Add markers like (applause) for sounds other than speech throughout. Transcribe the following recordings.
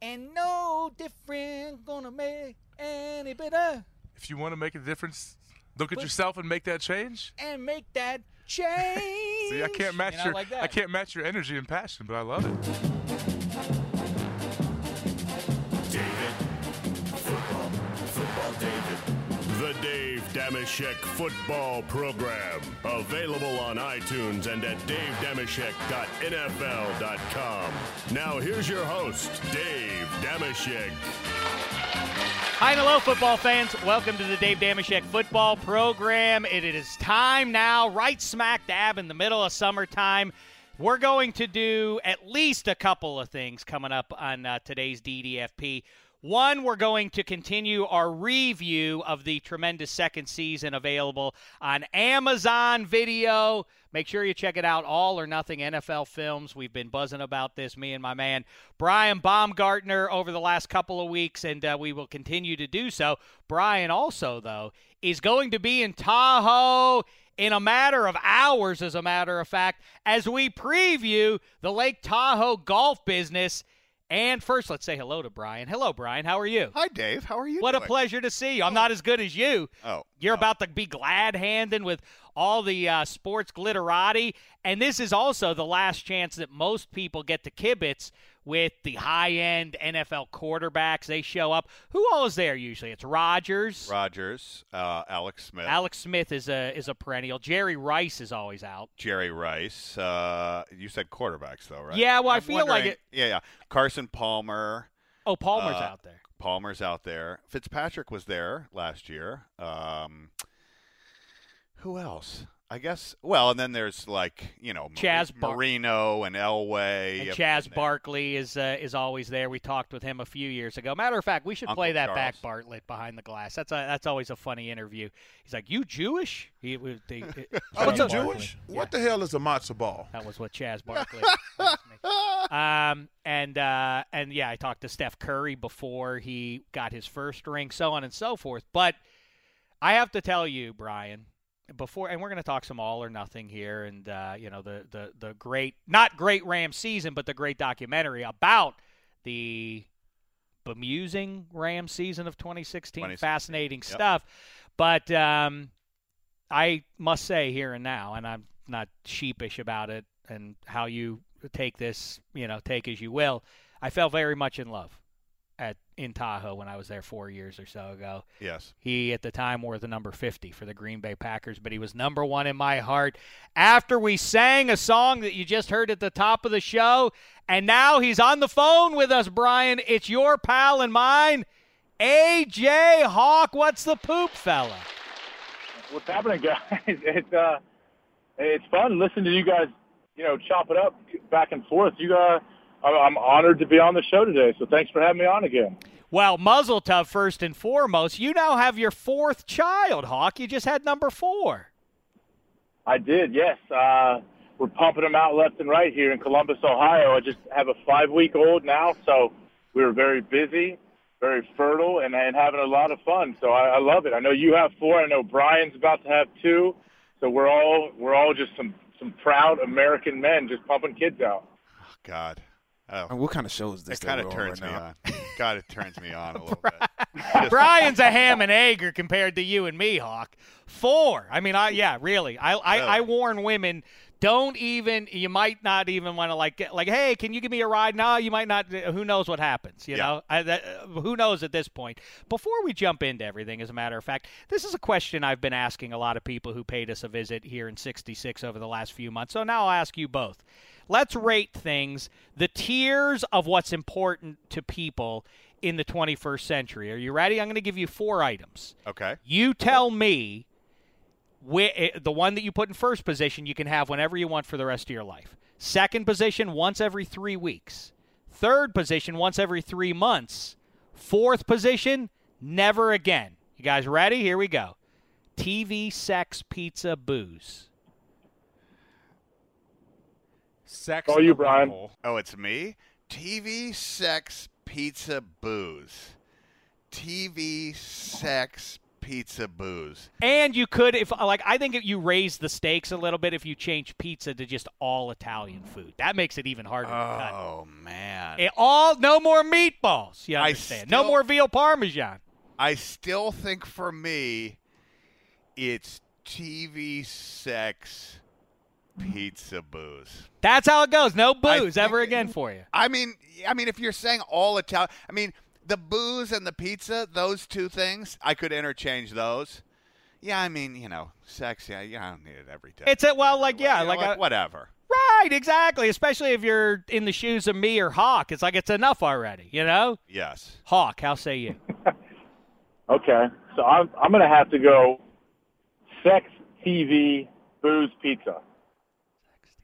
And no different gonna make any better. If you want to make a difference, look at yourself and make that change. And make that change. (laughs) See, I can't match You know, your like. I can't match your energy and passion, but I love it. Dameshek Football Program. Available on iTunes and at davedameshek.nfl.com. Now here's your host, Dave Dameshek. Hi and hello, football fans. Welcome to the Dave Dameshek football program. It is time now, right smack dab in the middle of summertime. We're going to do at least a couple of things coming up on uh, today's DDFP. One, we're going to continue our review of the tremendous second season available on Amazon Video. Make sure you check it out. All or Nothing NFL Films. We've been buzzing about this, me and my man Brian Baumgartner, over the last couple of weeks, and uh, we will continue to do so. Brian also, though, is going to be in Tahoe in a matter of hours, as a matter of fact, as we preview the Lake Tahoe golf business. And first, let's say hello to Brian. Hello, Brian. How are you? Hi, Dave. How are you? What a pleasure to see you. I'm not as good as you. Oh, You're no. about to be glad handing with all the uh, sports glitterati. And this is also the last chance that most people get to kibitz with the high end NFL quarterbacks. They show up. Who all is there usually? It's Rodgers. Rogers, uh, Alex Smith, Alex Smith is a is a perennial. Jerry Rice is always out. Jerry Rice. Uh, you said quarterbacks, though, right? Yeah, well, I I'm feel like it- Yeah, yeah. Carson Palmer. Oh, Palmer's Uh, out there. Palmer's out there. Fitzpatrick was there last year. Um, who else? I guess. Well, and then there's like you know Chaz Bar- Marino and Elway And Chaz been. Barkley is uh, is always there. We talked with him a few years ago. Matter of fact, we should play Uncle that back, Bartlett, behind the glass. That's a, that's always a funny interview. He's like, "You Jewish?" He, was- they, Oh, (laughs) you Barkley. Jewish? What the hell is a matzo ball? That was what Chaz (laughs) Barkley. um, and uh, and yeah, I talked to Steph Curry before he got his first ring, so on and so forth. But I have to tell you, Brian, before, and we're going to talk some all or nothing here, and uh, you know the the the great, not great Ram season, but the great documentary about the bemusing Ram season of 2016. 2016, Fascinating yep. stuff. But um, I must say here and now, and I'm not sheepish about it, and how you take this, you know, take as you will. I fell very much in love in Tahoe when I was there four years or so ago. Yes. He at the time wore the number 50 for the Green Bay Packers, but he was number one in my heart. After we sang a song that you just heard at the top of the show, and now he's on the phone with us, Brian. It's your pal and mine, AJ Hawk. What's the poop, fella? What's happening, guys? (laughs) It's uh, it's fun listening to you guys. You know, chop it up back and forth. You uh, I'm- I'm honored to be on the show today. So thanks for having me on again. Well, mazel tov first and foremost. You now have your fourth child, Hawk. You just had number four. I did, yes. Uh, we're pumping them out left and right here in Columbus, Ohio. I just have a five week old now, so we were very busy, very fertile, and, and having a lot of fun. So I, I love it. I know you have four. I know Brian's about to have two. So we're all we're all just some some proud American men just pumping kids out. Oh, God. Oh. What kind of show is this? It kind of turns right me now? on. God, it turns me on a little (laughs) bit. (laughs) Brian's a ham and egger compared to you and me, Hawk. Four. I mean, I yeah, really. I I, I warn women. Don't even. You might not even want to like get like, hey, can you give me a ride? No, you might not. Who knows what happens? You Yeah. know, I, that, who knows at this point. Before we jump into everything, as a matter of fact, this is a question I've been asking a lot of people who paid us a visit here in '66 over the last few months. So now I'll ask you both. Let's rate things, the tiers of what's important to people in the 21st century. Are you ready? I'm going to give you four items. Okay. You tell me Eh, the one that you put in first position you can have whenever you want for the rest of your life. Second position once every 3 weeks. Third position once every 3 months. Fourth position never again. You guys ready? Here we go. TV, sex, pizza, booze. Sex. Oh, you, Brian. butthole. Oh, it's me? TV, sex, pizza, booze. TV, sex, pizza, booze. And you could, if like, I think if you raise the stakes a little bit if you change pizza to just all Italian food. That makes it even harder to cut. Oh, man. It all no more meatballs. You I understand? no still- more veal parmesan. I still think for me, it's TV, sex, pizza, booze. That's how it goes. No booze think- ever again for you. I mean, I mean, if you're saying all Italian, I mean, the booze and the pizza, those two things, I could interchange those. Yeah, I mean, you know, sex. Yeah, yeah, I don't need it every day. It's a well, like yeah, You know, like, a, whatever. right, exactly. Especially if you're in the shoes of me or Hawk, it's like it's enough already. You know, Yes. Hawk. How say you? (laughs) Okay, so I'm I'm gonna have to go sex, TV, booze, pizza. Sex,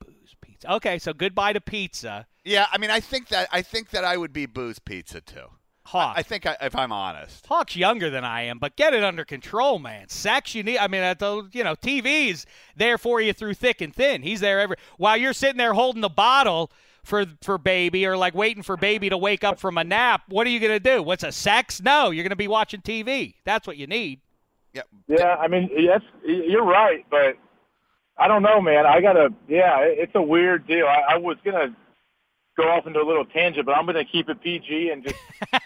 TV, booze pizza. Okay, so goodbye to pizza. Yeah, I mean, I think that I think that I would be booze pizza too. Hawk. I think I, if I'm honest. Hawk's younger than I am, but get it under control, man. Sex, you need. I mean, at the you know, TV's there for you through thick and thin. He's there every while you're sitting there holding the bottle for for baby or like waiting for baby to wake up from a nap. What are you gonna do? What's a sex? No, you're gonna be watching TV. That's what you need. Yeah. Yeah, I mean, yes, you're right, but I don't know, man. I gotta, yeah, it's a weird deal. I, I was gonna go off into a little tangent, but I'm gonna keep it PG and just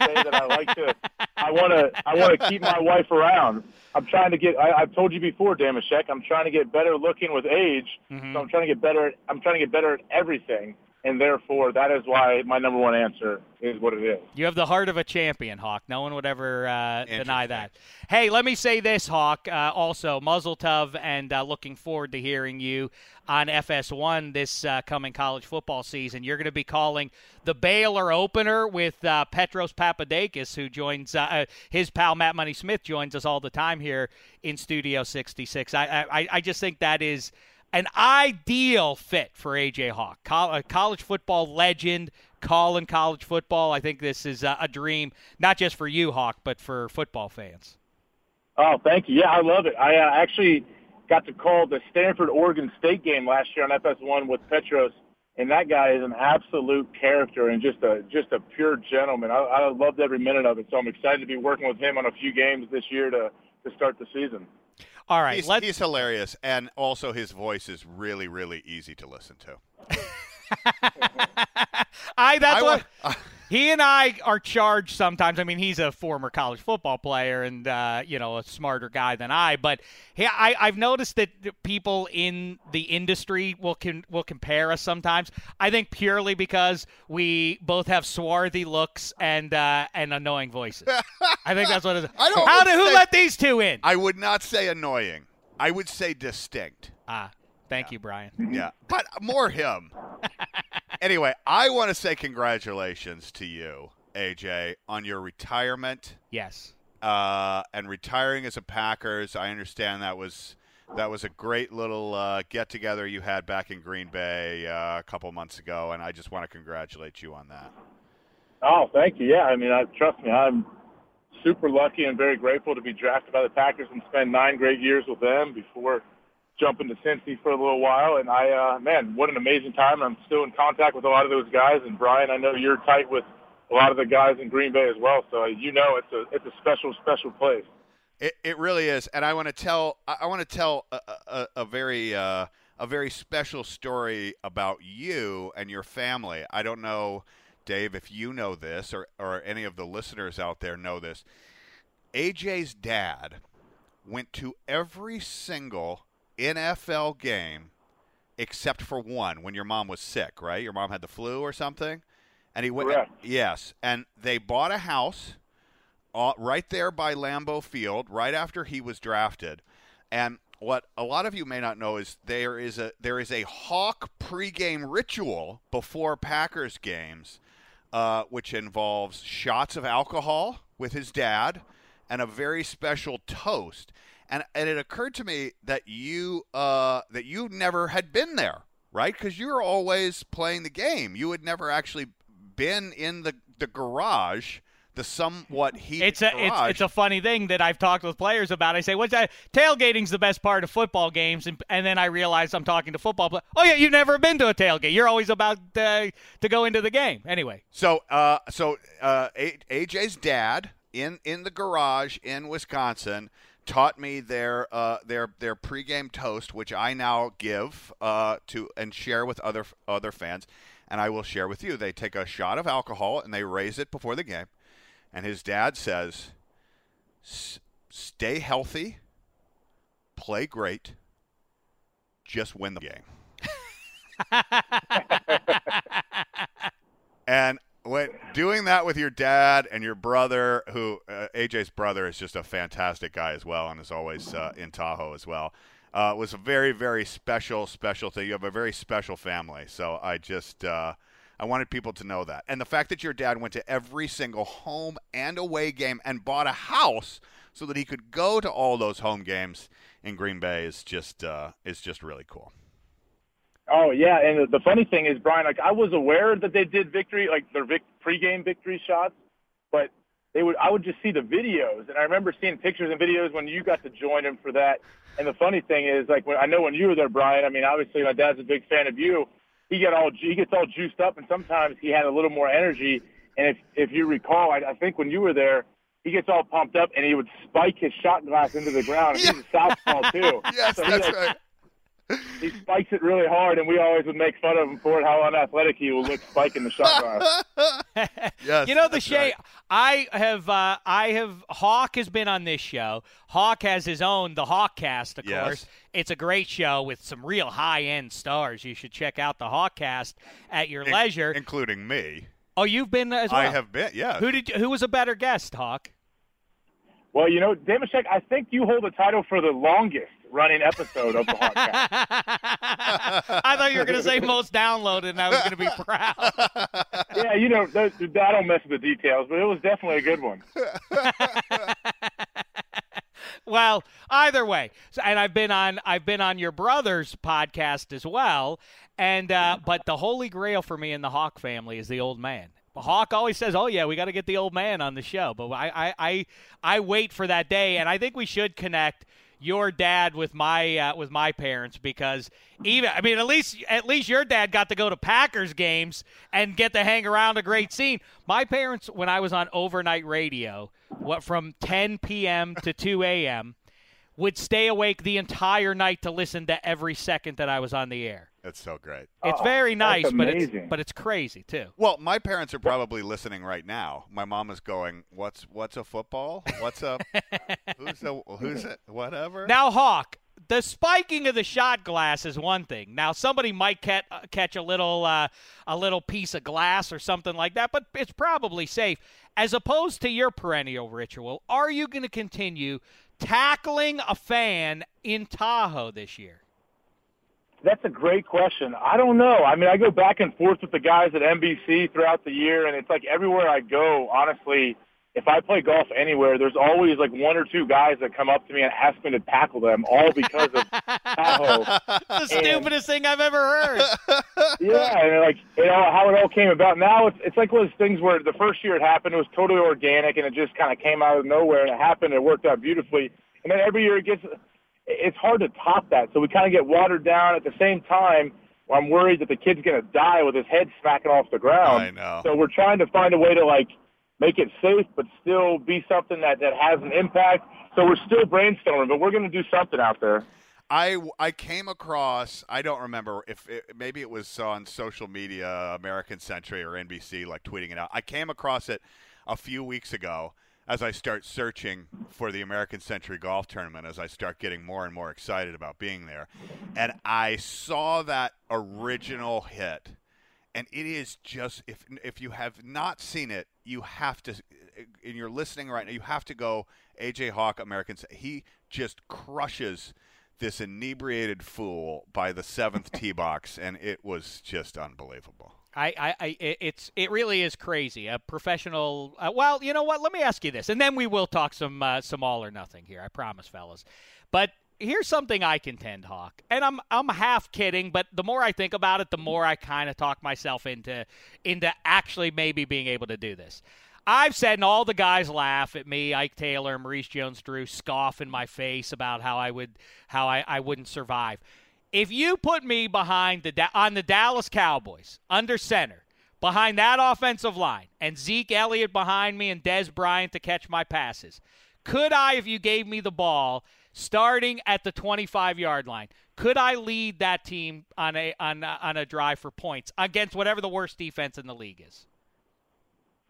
say that I like to. I want to. I want to keep my wife around. I'm trying to get. I, I've told you before, Dameshek. I'm trying to get better looking with age. So mm-hmm. I'm trying to get better. I'm trying to get better at everything, and therefore that is why my number one answer is what it is. You have the heart of a champion, Hawk. No one would ever uh, deny that. Hey, let me say this, Hawk. Uh, also, Mazel Tov, and uh, looking forward to hearing you on FS1 this uh, coming college football season. You're going to be calling the Baylor opener with uh, Petros Papadakis, who joins uh, his pal Matt Money Smith joins us all the time here in Studio 66. I I, I just think that is an ideal fit for AJ Hawk, college football legend, calling college football. I think this is a, a dream, not just for you, Hawk, but for football fans. Oh, thank you. Yeah, I love it. I uh, actually got to call the Stanford Oregon State game last year on FS1 with Petros, and that guy is an absolute character and just a just a pure gentleman. I, I loved every minute of it, so I'm excited to be working with him on a few games this year to to start the season. All right, he's, he's hilarious, and also his voice is really, really easy to listen to. (laughs) I that's I what wa- he and I are charged sometimes. I mean, he's a former college football player and uh, you know a smarter guy than I. But he, I, I've noticed that people in the industry will can will compare us sometimes. I think purely because we both have swarthy looks and uh, and annoying voices. I think that's what it is. (laughs) I don't How did who let these two in? I would not say annoying. I would say distinct. Ah, thank you, Brian. Yeah, but more him. (laughs) anyway, I want to say congratulations to you, AJ, on your retirement. Yes. Uh, and retiring as a Packers. I understand that was that was a great little uh, get together you had back in Green Bay uh, a couple months ago, and I just want to congratulate you on that. Oh, thank you. Yeah, I mean, I, trust me, I'm super lucky and very grateful to be drafted by the Packers and spend nine great years with them before jumping to Cincy for a little while. And I, uh, man, what an amazing time. I'm still in contact with a lot of those guys. And Brian, I know you're tight with a lot of the guys in Green Bay as well. So you know, it's a it's a special special place. It, it really is, and I want to tell I want to tell a, a, a very uh, a very special story about you and your family. I don't know, Dave, if you know this or or any of the listeners out there know this. AJ's dad went to every single NFL game except for one when your mom was sick, right? Your mom had the flu or something, and he went. Correct. Yes, and they bought a house uh, right there by Lambeau Field, right after he was drafted. And what a lot of you may not know is there is a there is a Hawk pregame ritual before Packers games, uh, which involves shots of alcohol with his dad and a very special toast. And and it occurred to me that you uh, that you never had been there, right? Because you were always playing the game. You had never actually been in the the garage the somewhat heated It's a it's, it's a funny thing that I've talked with players about. I say, "What's that? Tailgating's the best part of football games," and, and then I realize I'm talking to football. players. oh yeah, you've never been to a tailgate. You're always about uh, to go into the game. Anyway, So, uh, so uh, AJ's dad in in the garage in Wisconsin taught me their uh, their their pregame toast, which I now give uh, to and share with other other fans, and I will share with you. They take a shot of alcohol and they raise it before the game, and his dad says, "S- "Stay healthy, play great, just win the game." (laughs) And when doing that with your dad and your brother, who uh, AJ's brother is just a fantastic guy as well, and is always uh, in Tahoe as well, uh, was a very, very special, special thing. You have a very special family, so I just uh, I wanted people to know that, and the fact that your dad went to every single home and away game and bought a house so that he could go to all those home games in Green Bay is just uh, is just really cool. Oh yeah, and the, funny thing is, Brian, like I was aware that they did victory, like their vic- pregame victory shots, but they would I would just see the videos, and I remember seeing pictures and videos when you got to join them for that. And the funny thing is, like when I know when you were there, Brian. I mean, obviously my dad's a big fan of you. He get all he gets all juiced up, and sometimes he had a little more energy. And if if you recall, I, I think when you were there, he gets all pumped up and he would spike his shot glass into the ground. And He's a (laughs) southpaw too. (laughs) Yes, So that's like, right. He spikes it really hard, and we always would make fun of him for it, how unathletic he will look spiking the shot glass. (laughs) Yes, you know the that's Shay. right. I have uh, I have Hawk has been on this show. Hawk has his own the Hawkcast, of Yes. course. It's a great show with some real high end stars. You should check out the Hawkcast at your In- leisure. including me. oh, you've been as well. I have been, yeah. Who did? Who was a better guest, Hawk? Well, you know, Dameshek, I think you hold the title for the longest running episode of the Hawkcast. (laughs) I thought you were going to say most downloaded, and I was going to be proud. yeah, you know, those, I don't mess with the details, but it was definitely a good one. (laughs) well, either way, so, and I've been on I've been on your brother's podcast as well, and uh, but the holy grail for me in the Hawk family is the old man. Hawk always says, "Oh yeah, we got to get the old man on the show," but I, I I I wait for that day, and I think we should connect your dad with my uh, with my parents because even I mean at least at least your dad got to go to Packers games and get to hang around a great scene. My parents when I was on overnight radio, what from 10 p.m. to 2 a.m. would stay awake the entire night to listen to every second that I was on the air. That's so great. It's Oh, very nice, but it's but it's crazy too. Well, my parents are probably listening right now. My mom is going, "What's what's a football? What's a (laughs) who's a who's it? Whatever." Now, Hawk, the spiking of the shot glass is one thing. Now, somebody might catch, uh, catch a little uh, a little piece of glass or something like that, but it's probably safe. As opposed to your perennial ritual, are you going to continue tackling a fan in Tahoe this year? That's a great question. I don't know. I mean, I go back and forth with the guys at NBC throughout the year, and it's like everywhere I go, honestly, if I play golf anywhere, there's always like one or two guys that come up to me and ask me to tackle them, all because of Tahoe. (laughs) the stupidest thing I've ever heard. (laughs) yeah, and like you know how it all came about. Now it's it's like one of those things where the first year it happened, it was totally organic, and it just kind of came out of nowhere, and it happened, and it worked out beautifully. And then every year it gets, it's hard to top that. So we kind of get watered down. At the same time, I'm worried that the kid's going to die with his head smacking off the ground. I know. So we're trying to find a way to like make it safe, but still be something that that has an impact. So we're still brainstorming, but we're going to do something out there. I, I came across I don't remember if it, maybe it was on social media American Century or NBC like tweeting it out. I came across it a few weeks ago as I start searching for the American Century Golf Tournament as I start getting more and more excited about being there. And I saw that original hit and it is just if if you have not seen it, you have to and you're listening right now, you have to go AJ Hawk American he just crushes this inebriated fool by the seventh tee box, and it was just unbelievable. I, I, I, it's, it really is crazy. A professional. Uh, well, you know what? Let me ask you this, and then we will talk some, uh, some all or nothing here. I promise, fellas. But here's something I contend, Hawk, and I'm, I'm half kidding, but the more I think about it, the more I kind of talk myself into, into actually maybe being able to do this. I've said, and all the guys laugh at me, Ike Taylor, Maurice Jones-Drew, scoff in my face about how I would, how I, I wouldn't survive. If you put me behind the on the Dallas Cowboys under center, behind that offensive line, and Zeke Elliott behind me and Dez Bryant to catch my passes, could I, if you gave me the ball, starting at the 25 yard line, could I lead that team on a on a, on a drive for points against whatever the worst defense in the league is?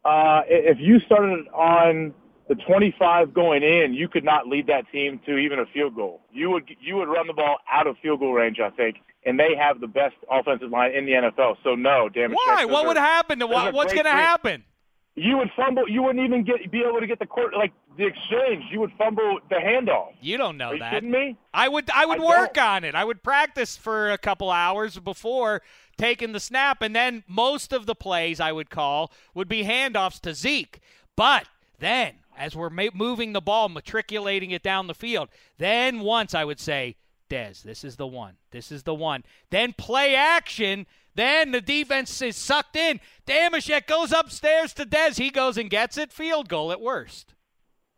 Uh, if you started on the 25 going in, you could not lead that team to even a field goal. You would you would run the ball out of field goal range, I think, and they have the best offensive line in the NFL. So no, damn it. Why? What would happen? To what, what's going to happen? You would fumble. You wouldn't even get be able to get the court like the exchange. You would fumble the handoff. You don't know Are you that. kidding me? I would. I would I work don't. on it. I would practice for a couple hours before taking the snap, and then most of the plays I would call would be handoffs to Zeke. But then, as we're ma- moving the ball, matriculating it down the field, then once I would say, Dez, this is the one. This is the one. Then play action. Then the defense is sucked in. Dameshek goes upstairs to Dez. He goes and gets it. Field goal at worst.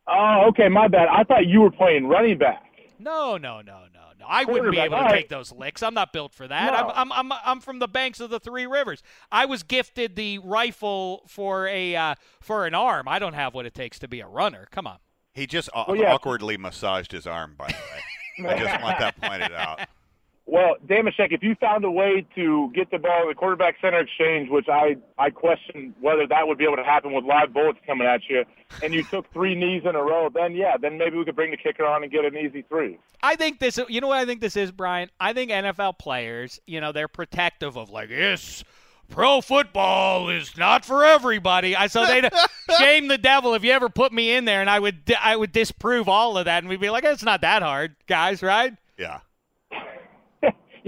Oh, okay, my bad. I thought you were playing running back. No, no, no, no, no. I wouldn't be able to take those licks. I'm not built for that. No. I'm, I'm, I'm, I'm from the banks of the Three Rivers. I was gifted the rifle for a uh, for an arm. I don't have what it takes to be a runner. Come on. He just au- Well, yeah. awkwardly massaged his arm, by the way. (laughs) I just want that pointed out. Well, Dameshek, if you found a way to get the ball in the quarterback center exchange, which I, I question whether that would be able to happen with live bullets coming at you, and you took three knees in a row, then yeah, then maybe we could bring the kicker on and get an easy three. I think this. You know what I think this is, Brian? I think NFL players, you know, they're protective of like this. Pro football is not for everybody. I so they (laughs) shame the devil if you ever put me in there, and I would I would disprove all of that, and we'd be like, it's not that hard, guys, right? Yeah.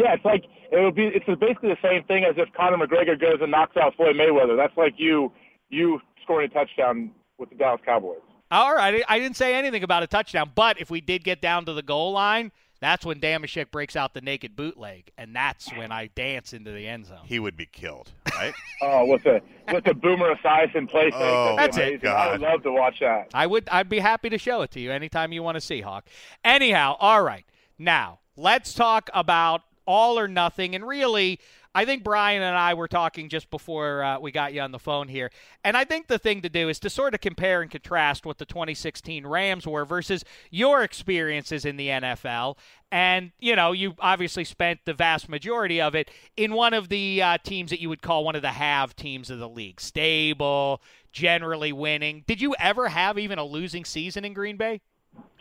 Yeah, it's like it would be. It's basically the same thing as if Conor McGregor goes and knocks out Floyd Mayweather. That's like you you scoring a touchdown with the Dallas Cowboys. All right, I didn't say anything about a touchdown, but if we did get down to the goal line, that's when Dameshek breaks out the naked bootleg, and that's when I dance into the end zone. He would be killed, right? (laughs) Oh, with the with the Boomer Esiason play fake. Oh, That's be it. amazing. I would love to watch that. I would I'd be happy to show it to you anytime you want to see Hawk. Anyhow, all right. Now, let's talk about all or nothing and really I think Brian and I were talking just before uh, we got you on the phone here. And I think the thing to do is to sort of compare and contrast what the 2016 Rams were versus your experiences in the NFL. And, you know, you obviously spent the vast majority of it in one of the uh, teams that you would call one of the have teams of the league. Stable, generally winning. Did you ever have even a losing season in Green Bay?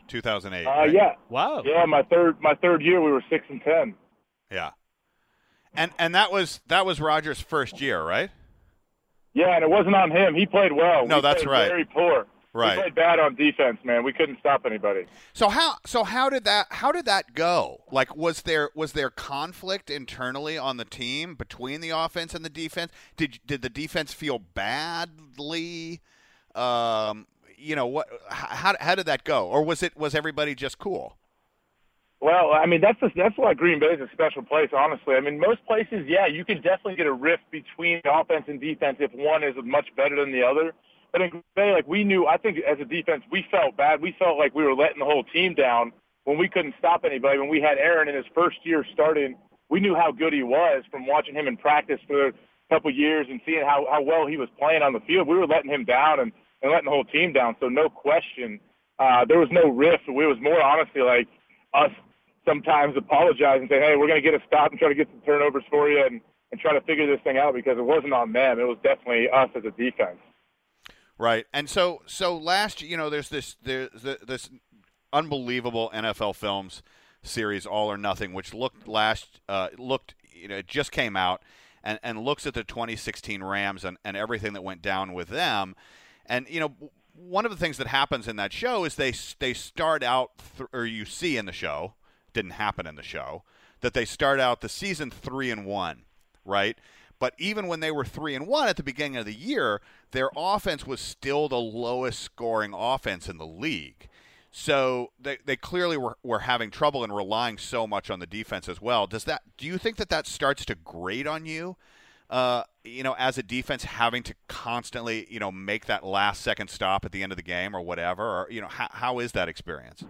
2008. Uh, right? yeah, Wow. yeah. My third my third year, we were six and ten. Yeah. And and that was that was Rodgers' first year, right? Yeah, and it wasn't on him. He played well. No, We that's right. Very poor. Right. We played bad on defense, man. We couldn't stop anybody. So how so how did that how did that go? Like was there was there conflict internally on the team between the offense and the defense? Did did the defense feel badly? Um, you know what? How how did that go? Or was it was everybody just cool? Well, I mean, that's just, that's why Green Bay is a special place, honestly. I mean, most places, yeah, you can definitely get a rift between offense and defense if one is much better than the other. But in Green Bay, like we knew, I think as a defense, we felt bad. We felt like we were letting the whole team down when we couldn't stop anybody. When we had Aaron in his first year starting we knew how good he was from watching him in practice for a couple years and seeing how how well he was playing on the field. We were letting him down and and letting the whole team down. So no question, uh, there was no rift. It was more honestly like us sometimes apologize and say, hey, we're going to get a stop and try to get some turnovers for you and, and try to figure this thing out because it wasn't on them. It was definitely us as a defense. Right. And so so last you know there's this there's this unbelievable NFL films series All or Nothing which looked last uh, looked you know it just came out and and looks at the 2016 Rams and and everything that went down with them. And you know one of the things that happens in that show is they they start out th- or you see in the show didn't happen in the show that they start out the season 3 and 1, right? But even when they were 3 and 1 at the beginning of the year, their offense was still the lowest scoring offense in the league. So they, they clearly were, were having trouble and relying so much on the defense as well. Does that do you think that that starts to grate on you? Uh, you know, as a defense, having to constantly, you know, make that last second stop at the end of the game or whatever, or you know, how, how is that experience?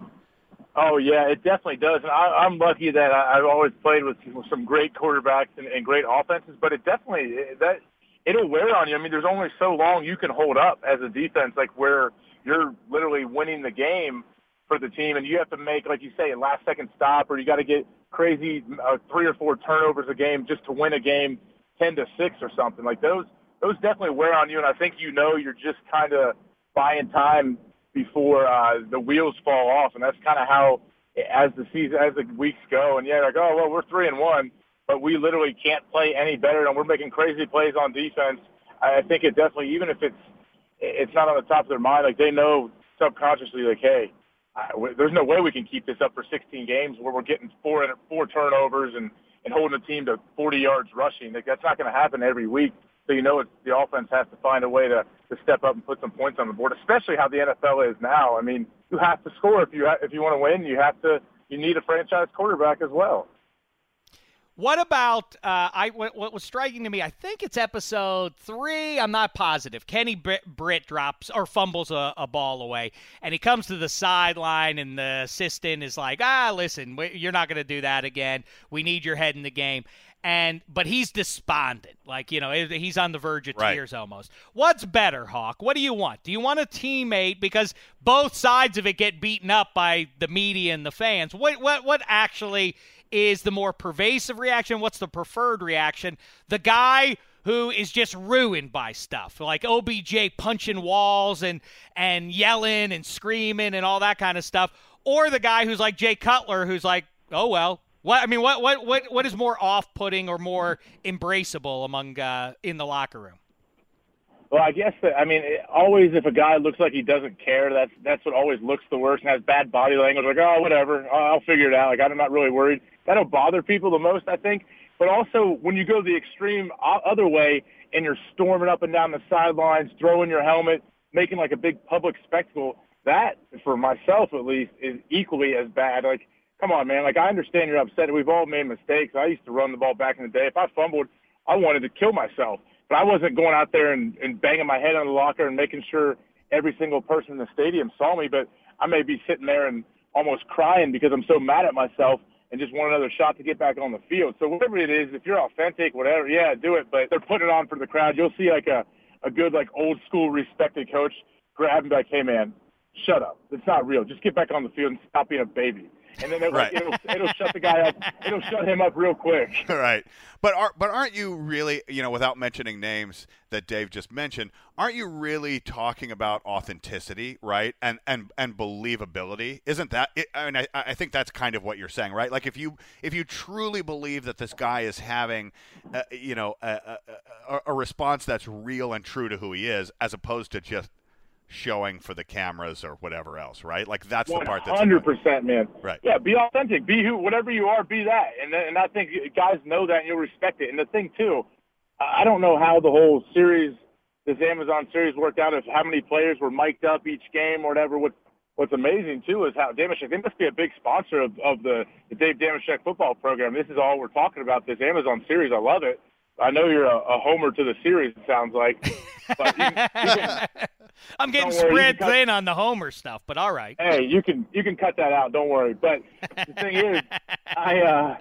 Oh yeah, it definitely does. And I, I'm lucky that I, I've always played with some great quarterbacks and, and great offenses, but it definitely that it'll wear on you. I mean, there's only so long you can hold up as a defense, like where you're literally winning the game for the team, and you have to make, like you say, a last second stop, or you got to get crazy uh, three or four turnovers a game just to win a game ten to six or something. Like those, those definitely wear on you, and I think you know you're just kind of buying time before uh, the wheels fall off, and that's kind of how as the season as the weeks go. And yeah, like oh well, we're three and one, but we literally can't play any better, and we're making crazy plays on defense. I think it definitely, even if it's it's not on the top of their mind, like they know subconsciously, like hey, there's no way we can keep this up for 16 games where we're getting four four turnovers and and holding a team to 40 yards rushing. Like that's not going to happen every week. So you know it's, the offense has to find a way to, to step up and put some points on the board, especially how the NFL is now. I mean, you have to score if you ha- if you want to win. You have to you need a franchise quarterback as well. What about uh, I? What, what, was striking to me? I think it's episode three. I'm not positive. Kenny Britt, drops or fumbles a, a, ball away, and he comes to the sideline, and the assistant is like, "Ah, listen, you're not going to do that again. We need your head in the game." And but he's despondent. Like you know he's on the verge of tears almost. What's better hawk? What do you want? Do you want a teammate? Because both sides of it get beaten up by the media and the fans. What what what actually is the more pervasive reaction? What's the preferred reaction? The guy who is just ruined by stuff like OBJ punching walls and and yelling and screaming and all that kind of stuff or the guy who's like Jay Cutler who's like oh well what I mean, what what what what is more off-putting or more embraceable among uh, in the locker room? Well, I guess that I mean, it, always if a guy looks like he doesn't care, that's that's what always looks the worst and has bad body language. Like, oh, whatever, I'll, figure it out. Like, I'm not really worried. That'll bother people the most, I think. But also, when you go the extreme other way and you're storming up and down the sidelines, throwing your helmet, making like a big public spectacle, that, for myself at least, is equally as bad. Like, come on, man. Like, I understand you're upset. We've all made mistakes. I used to run the ball back in the day. If I fumbled, I wanted to kill myself. But I wasn't going out there and, and banging my head on the locker and making sure every single person in the stadium saw me. But I may be sitting there and almost crying because I'm so mad at myself and just want another shot to get back on the field. So whatever it is, if you're authentic, whatever, yeah, do it. But they're putting it on for the crowd. You'll see like a, a good, like old school respected coach grab and be like, hey, man, shut up. It's not real. Just get back on the field and stop being a baby and then right. it'll, it'll shut the guy up. It'll shut him up real quick. (laughs) Right, but are, but aren't you really, you know, without mentioning names that Dave just mentioned, aren't you really talking about authenticity, right, and and and believability? Isn't that? It, I mean, I, I think that's kind of what you're saying, right? Like if you if you truly believe that this guy is having, uh, you know, a, a, a response that's real and true to who he is, as opposed to just showing for the cameras or whatever else, right? Like that's 100%, the part that's hundred percent, man. Right. Yeah, be authentic, be who, whatever you are, be that, and and I think guys know that and you'll respect it. And the thing too, I don't know how the whole series, this Amazon series worked out. If how many players were mic'd up each game or whatever. What What's amazing too is how Dameshek. They must be a big sponsor of, of the, the Dave Dameshek football program. This is all we're talking about. This Amazon series, I love it. I know you're a, a homer to the series. It sounds like. (laughs) But you, you I'm getting spread thin on the homer stuff, but all right. Hey, you can you can cut that out. Don't worry. But the thing is, (laughs) I uh,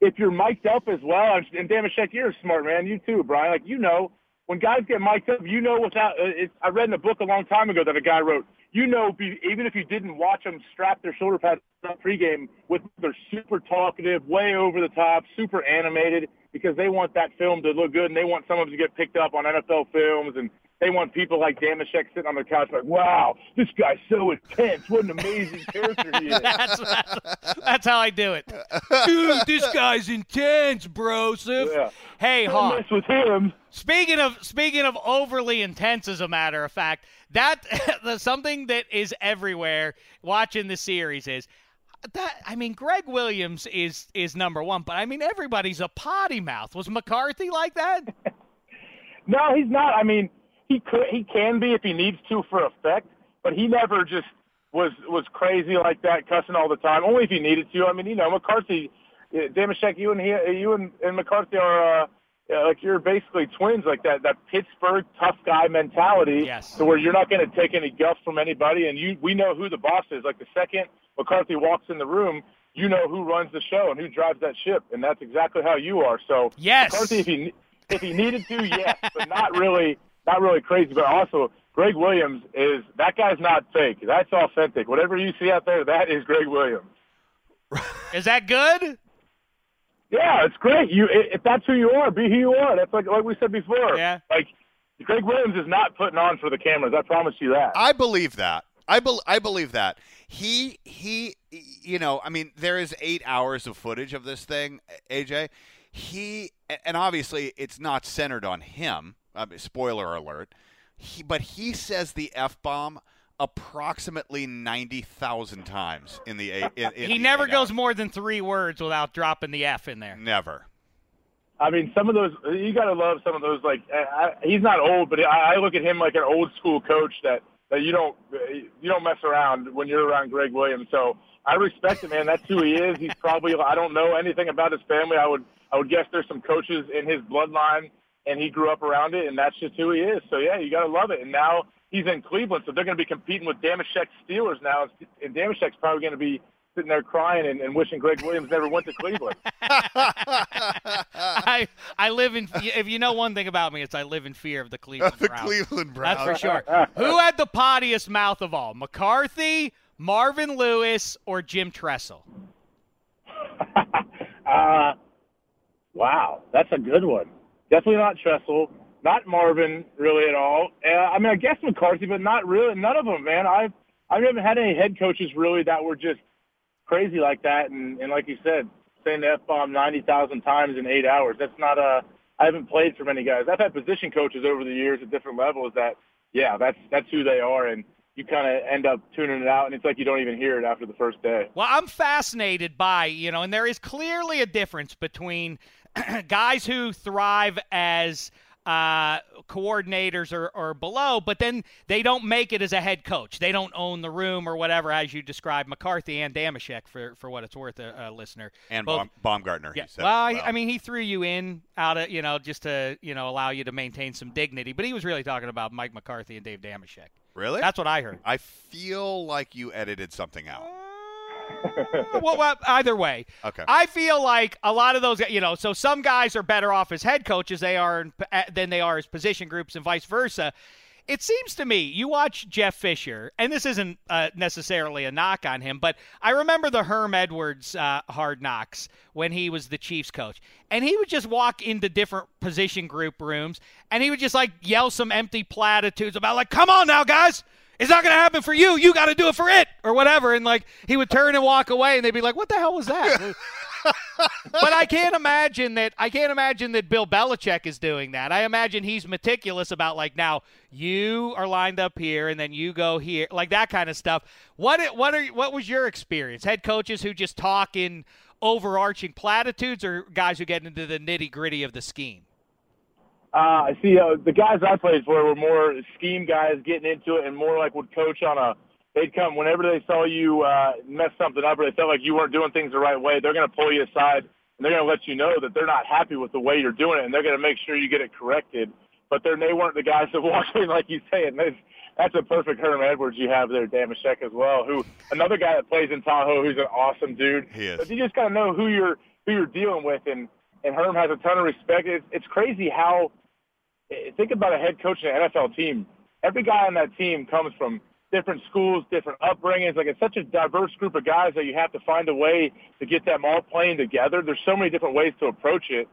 if you're mic'd up as well, and, Dameshek, you're a smart man. You too, Brian. Like you know, when guys get mic'd up, you know without. Uh, it, I read in a book a long time ago that a guy wrote. You know, be, even if you didn't watch them strap their shoulder pads pregame, with they're super talkative, way over the top, super animated, because they want that film to look good and they want some of them to get picked up on NFL films and they want people like Dameshek sitting on their couch like, wow, this guy's so intense. What an amazing character he is. (laughs) that's, that's, that's how I do it. (laughs) Dude, this guy's intense, bro. Yeah. Hey, Hawk. mess with him. Speaking of speaking of overly intense, as a matter of fact, that (laughs) the, something that is everywhere watching the series is that I mean Gregg Williams is is number one, but I mean everybody's a potty mouth. Was McCarthy like that? (laughs) No, he's not. I mean, he could, he can be if he needs to for effect, but he never just was was crazy like that, cussing all the time. Only if he needed to. I mean, you know, McCarthy, uh, Dameshek, you and he, you and, and McCarthy are. Uh, uh, like you're basically twins, like that that Pittsburgh tough guy mentality, Yes. to where you're not going to take any guff from anybody, and you we know who the boss is. Like the second McCarthy walks in the room, you know who runs the show and who drives that ship, and that's exactly how you are. So Yes. McCarthy, if he if he needed to, yes, but not really not really crazy. But also, Gregg Williams is that guy's not fake. That's authentic. Whatever you see out there, that is Gregg Williams. Is that good? Yeah, it's great. You if that's who you are, be who you are. That's like like we said before. Yeah. Like Gregg Williams is not putting on for the cameras. I promise you that. I believe that. I, bel I believe that. He he you know, I mean there is 8 hours of footage of this thing, AJ. He and obviously it's not centered on him. I mean, spoiler alert. He, but he says the F bomb approximately 90,000 times in the eight, in, in he the never eight goes hours. more than three words without dropping the F in there. Never. I mean, some of those you got to love some of those. Like I, I, he's not old, but I, I look at him like an old school coach that that you don't you don't mess around when you're around Gregg Williams. So I respect him, man. That's who he is. He's probably I don't know anything about his family. I would I would guess there's some coaches in his bloodline, and he grew up around it, and that's just who he is. So yeah, you got to love it. And now he's in Cleveland, so they're going to be competing with Dameshek's Steelers now, and Dameshek's probably going to be sitting there crying and, and wishing Gregg Williams never went to Cleveland. (laughs) I I live in. If you know one thing about me, it's I live in fear of the Cleveland the Browns. Cleveland Browns. That's for sure. Who had the pottiest mouth of all? McCarthy, Marvin Lewis, or Jim Tressel? (laughs) Uh, wow, that's a good one. Definitely not Tressel, not Marvin really at all. Uh, I mean, I guess McCarthy, but not really. None of them, man. I've I haven't had any head coaches really that were just crazy like that. And, and like you said, saying the f bomb ninety thousand times in eight hours. That's not a. I haven't played for many guys. I've had position coaches over the years at different levels. That yeah, that's that's who they are, and you kind of end up tuning it out, and it's like you don't even hear it after the first day. Well, I'm fascinated by, you know, and there is clearly a difference between (clears throat) guys who thrive as uh, coordinators or, or below, but then they don't make it as a head coach. They don't own the room or whatever, as you described McCarthy and Dameshek, for, for what it's worth, a, a listener. And Both- Baum, Baumgartner. Yeah. He said Well, as I, well. I mean, he threw you in out of, you know, just to, you know, allow you to maintain some dignity, but he was really talking about Mike McCarthy and Dave Dameshek. really? That's what I heard. I feel like you edited something out. (laughs) well, well, either way. Okay. I feel like a lot of those, you know, so some guys are better off as head coaches they are in, uh, than they are as position groups, and vice versa. It seems to me you watch Jeff Fisher, and this isn't uh, necessarily a knock on him, but I remember the Herm Edwards uh, hard knocks when he was the Chiefs coach, and he would just walk into different position group rooms, and he would just like yell some empty platitudes about like, "Come on now, guys." It's not going to happen for you. You got to do it for it, or whatever. And like he would turn and walk away, and they'd be like, "What the hell was that?" (laughs) but I can't imagine that. I can't imagine that Bill Belichick is doing that. I imagine he's meticulous about like now you are lined up here, and then you go here, like that kind of stuff. What what are what was your experience? Head coaches who just talk in overarching platitudes, or guys who get into the nitty gritty of the scheme? Uh, I see. Uh, the guys I played for were more scheme guys, getting into it, and more like would coach on a. They'd come whenever they saw you uh, mess something up, or they felt like you weren't doing things the right way. They're going to pull you aside, and they're going to let you know that they're not happy with the way you're doing it, and they're going to make sure you get it corrected. But they're, they weren't the guys that (laughs) walked in like you say, and that's, that's a perfect Herm Edwards you have there, Dameshek as well. Who another guy that plays in Tahoe, who's an awesome dude. He is. But you just got to know who you're who you're dealing with, and and Herm has a ton of respect. It's, it's crazy how think about a head coach in an NFL team. Every guy on that team comes from different schools, different upbringings. Like it's such a diverse group of guys that you have to find a way to get them all playing together. There's so many different ways to approach it,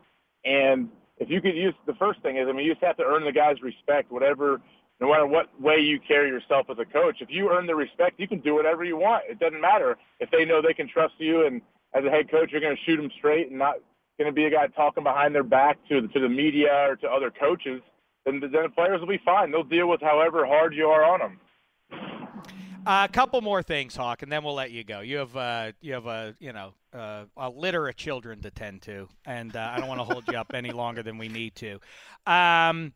and if you could use the first thing is, I mean, you just have to earn the guys' respect, whatever, no matter what way you carry yourself as a coach. If you earn the respect, you can do whatever you want. It doesn't matter if they know they can trust you, and as a head coach, you're going to shoot them straight and not going to be a guy talking behind their back to the, to the media or to other coaches. Then, then the players will be fine. They'll deal with however hard you are on them. A uh, couple more things, Hawk, and then we'll let you go. You have uh, you have a you know uh, a litter of children to tend to, and uh, I don't want to hold you up any longer than we need to. Um,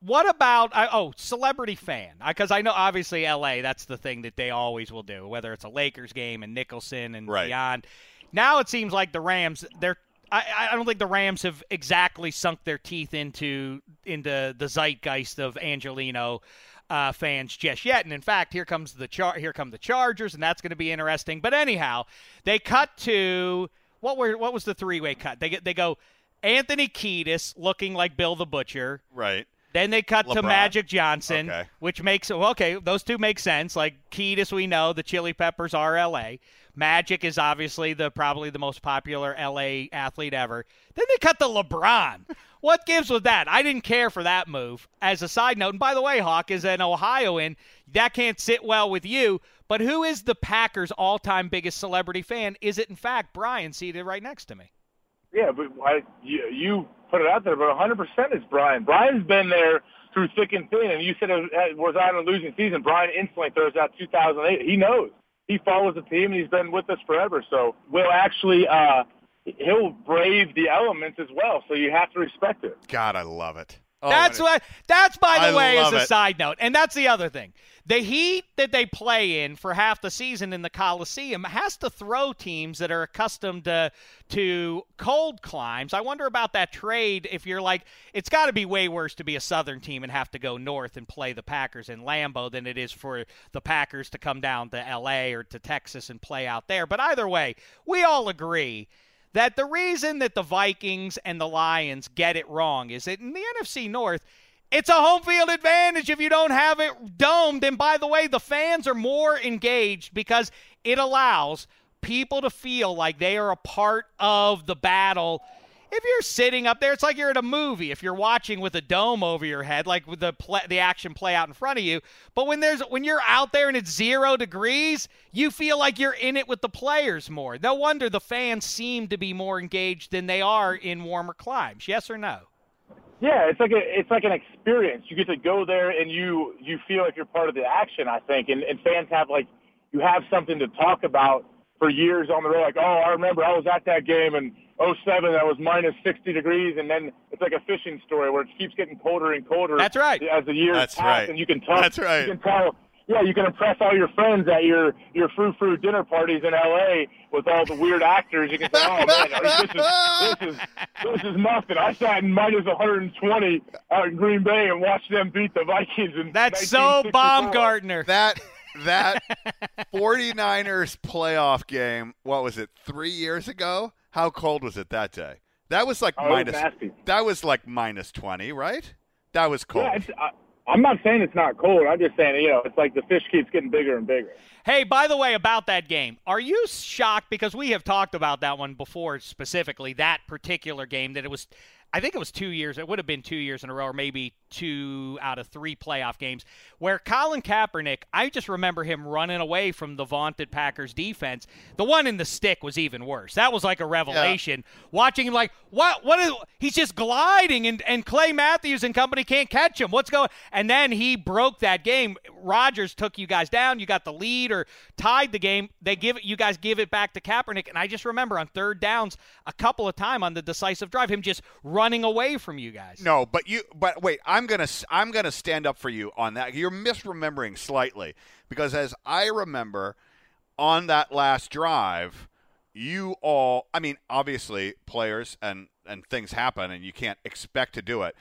what about oh celebrity fan? Because I know obviously L.A. That's the thing that they always will do, whether it's a Lakers game and Nicholson and right. beyond. Now it seems like the Rams they're I, I don't think the Rams have exactly sunk their teeth into into the zeitgeist of Angeleno uh, fans just yet. And in fact, here comes the char- here come the Chargers, and that's going to be interesting. But anyhow, they cut to what were what was the three way cut? They get they go Anthony Kiedis looking like Bill the Butcher, right? Then they cut LeBron. to Magic Johnson, Okay. which makes okay. Those two make sense. Like Kiedis, we know the Chili Peppers are L.A. Magic is obviously the probably the most popular LA athlete ever. Then they cut the LeBron. (laughs) what gives with that? I didn't care for that move. As a side note, and by the way, Hawk is an Ohioan. That can't sit well with you. But who is the Packers' all-time biggest celebrity fan? Is it in fact Brian seated right next to me? Yeah, but I, you, you put it out there, but 100% is Brian. Brian's been there through thick and thin, and you said it was on a losing season. Brian instantly throws out 2008. He knows he follows the team and he's been with us forever. So we'll actually uh, he'll brave the elements as well. So you have to respect it. God, I love it. Oh, that's what. That's by the I way, as a it. side note, and that's the other thing. The heat that they play in for half the season in the Coliseum has to throw teams that are accustomed to to cold climbs. I wonder about that trade. If you're like, it's got to be way worse to be a Southern team and have to go north and play the Packers in Lambeau than it is for the Packers to come down to L.A. or to Texas and play out there. But either way, we all agree that the reason that the Vikings and the Lions get it wrong is that in the NFC North, it's a home field advantage if you don't have it domed. And by the way, the fans are more engaged because it allows people to feel like they are a part of the battle. If you're sitting up there, it's like you're at a movie. If you're watching with a dome over your head, like with the play, the action play out in front of you. But when there's when you're out there and it's zero degrees, you feel like you're in it with the players more. No wonder the fans seem to be more engaged than they are in warmer climes. Yes or no? Yeah, it's like a it's like an experience. You get to go there and you you feel like you're part of the action. I think, and and fans have like you have something to talk about for years on the road. Like, oh, I remember I was at that game in '07 that was minus 60 degrees, and then it's like a fishing story where it keeps getting colder and colder. That's right. As the years That's pass, right. and you can tell. That's right. You can tell. Yeah, you can impress all your friends at your your frou frou dinner parties in LA with all the weird actors. You can say, "Oh man, this is this is this is nothing." I sat in minus 120 out in Green Bay and watched them beat the Vikings. In That's so 1964. Baumgartner. That that (laughs) 49ers playoff game, what was it, three years ago? How cold was it that day? That was like Oh, it was minus. That was like minus 20, right? That was cold. Yeah, it's, I, I'm not saying it's not cold. I'm just saying, you know, it's like the fish keeps getting bigger and bigger. Hey, by the way, about that game, are you shocked because we have talked about that one before, specifically that particular game that it was. I think it was two years. It would have been two years in a row, or maybe two out of three playoff games, where Colin Kaepernick. I just remember him running away from the vaunted Packers defense. The one in the stick was even worse. That was like a revelation. Watching him, like what? What is? He's just gliding, and and Clay Matthews and company can't catch him. What's going? And then he broke that game. Rodgers took you guys down. You got the lead or tied the game. They give it. You guys give it back to Kaepernick, and I just remember on third downs a couple of time on the decisive drive, him just running away from you guys. No, but you but wait, I'm going to I'm going to stand up for you on that. You're misremembering slightly because as I remember on that last drive, you all I mean, obviously players and and things happen and you can't expect to do it.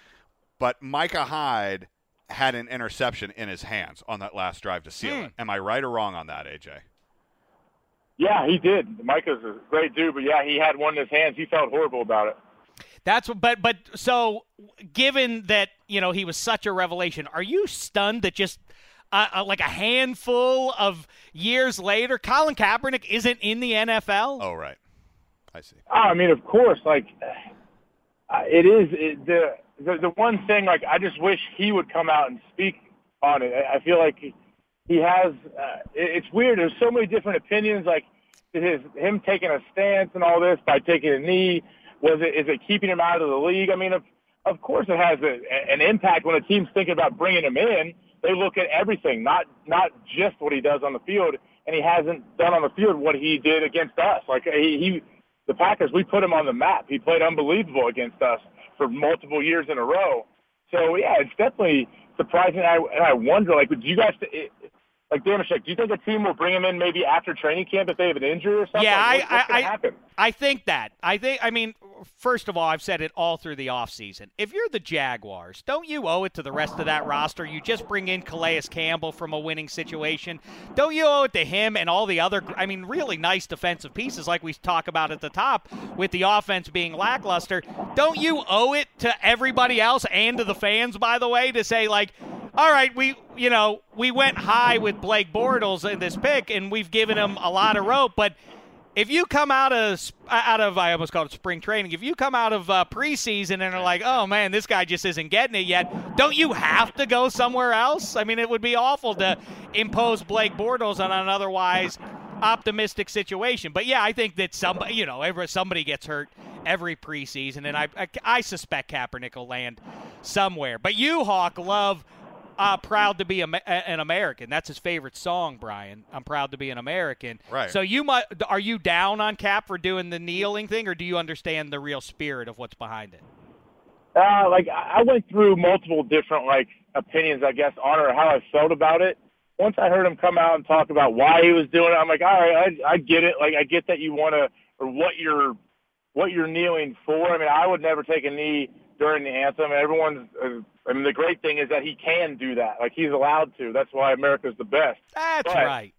But Micah Hyde had an interception in his hands on that last drive to seal Hmm. it. Am I right or wrong on that, AJ? Yeah, he did. Micah's a great dude, but yeah, he had one in his hands. He felt horrible about it. That's what, but but so given that you know he was such a revelation, are you stunned that just uh, uh, like a handful of years later, Colin Kaepernick isn't in the NFL? Oh right, I see. Oh, I mean, of course, like uh, it is it, the, the the one thing. Like, I just wish he would come out and speak on it. I, I feel like he, he has. Uh, it, it's weird. There's so many different opinions. Like his him taking a stance and all this by taking a knee. Was it is it keeping him out of the league? I mean, of of course it has a, an impact when a team's thinking about bringing him in. They look at everything, not not just what he does on the field, and he hasn't done on the field what he did against us. Like he, he the Packers, we put him on the map. He played unbelievable against us for multiple years in a row. So yeah, it's definitely surprising. I and I wonder, like, do you guys? It, like Dameshek, do you think a team will bring him in maybe after training camp if they have an injury or something? Yeah, like, I, I, happen? I think that. I think. I mean, first of all, I've said it all through the offseason. If you're the Jaguars, don't you owe it to the rest of that roster? You just bring in Calais Campbell from a winning situation. Don't you owe it to him and all the other? I mean, really nice defensive pieces like we talk about at the top with the offense being lackluster. Don't you owe it to everybody else and to the fans, by the way, to say like all right, we you know we went high with Blake Bortles in this pick, and we've given him a lot of rope. But if you come out of out of I almost called it spring training, if you come out of uh, preseason and are like, oh man, this guy just isn't getting it yet, don't you have to go somewhere else? I mean, it would be awful to impose Blake Bortles on an otherwise optimistic situation. But yeah, I think that somebody you know every, somebody gets hurt every preseason, and I, I I suspect Kaepernick will land somewhere. But you, Hawk, love uh, proud to be a, an American. That's his favorite song, Brian. I'm proud to be an American. Right. So you might are you down on Cap for doing the kneeling thing, or do you understand the real spirit of what's behind it? Uh, like I went through multiple different like opinions, I guess, on or how I felt about it. Once I heard him come out and talk about why he was doing it, I'm like, all right, I, I get it. Like I get that you want to or what you're what you're kneeling for. I mean, I would never take a knee during the anthem. Everyone's. I mean, the great thing is that he can do that. Like he's allowed to. That's why America's the best. That's But right.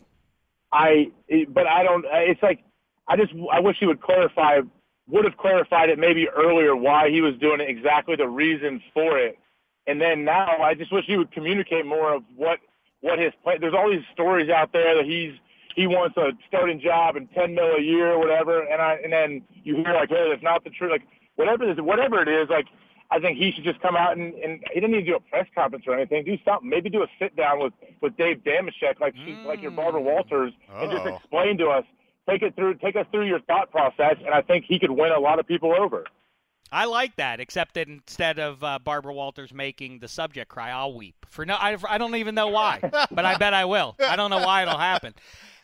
I, but I don't. It's like I just I wish he would clarify, would have clarified it maybe earlier why he was doing it, exactly the reason for it, and then now I just wish he would communicate more of what what his play. There's all these stories out there that he's he wants a starting job and ten mil a year or whatever, and I and then you hear like, hey, that's not the truth. Like whatever it is, whatever it is, like I think he should just come out and, and he didn't need to do a press conference or anything. Do something. Maybe do a sit down with with Dave Dameshek, like she, like your Barbara mm. Walters, and just Oh. explain to us, take it through, take us through your thought process, and I think he could win a lot of people over. I like that, except that instead of uh, Barbara Walters making the subject cry, I'll weep. For no, I, I don't even know why, but I bet I will. I don't know why it'll happen.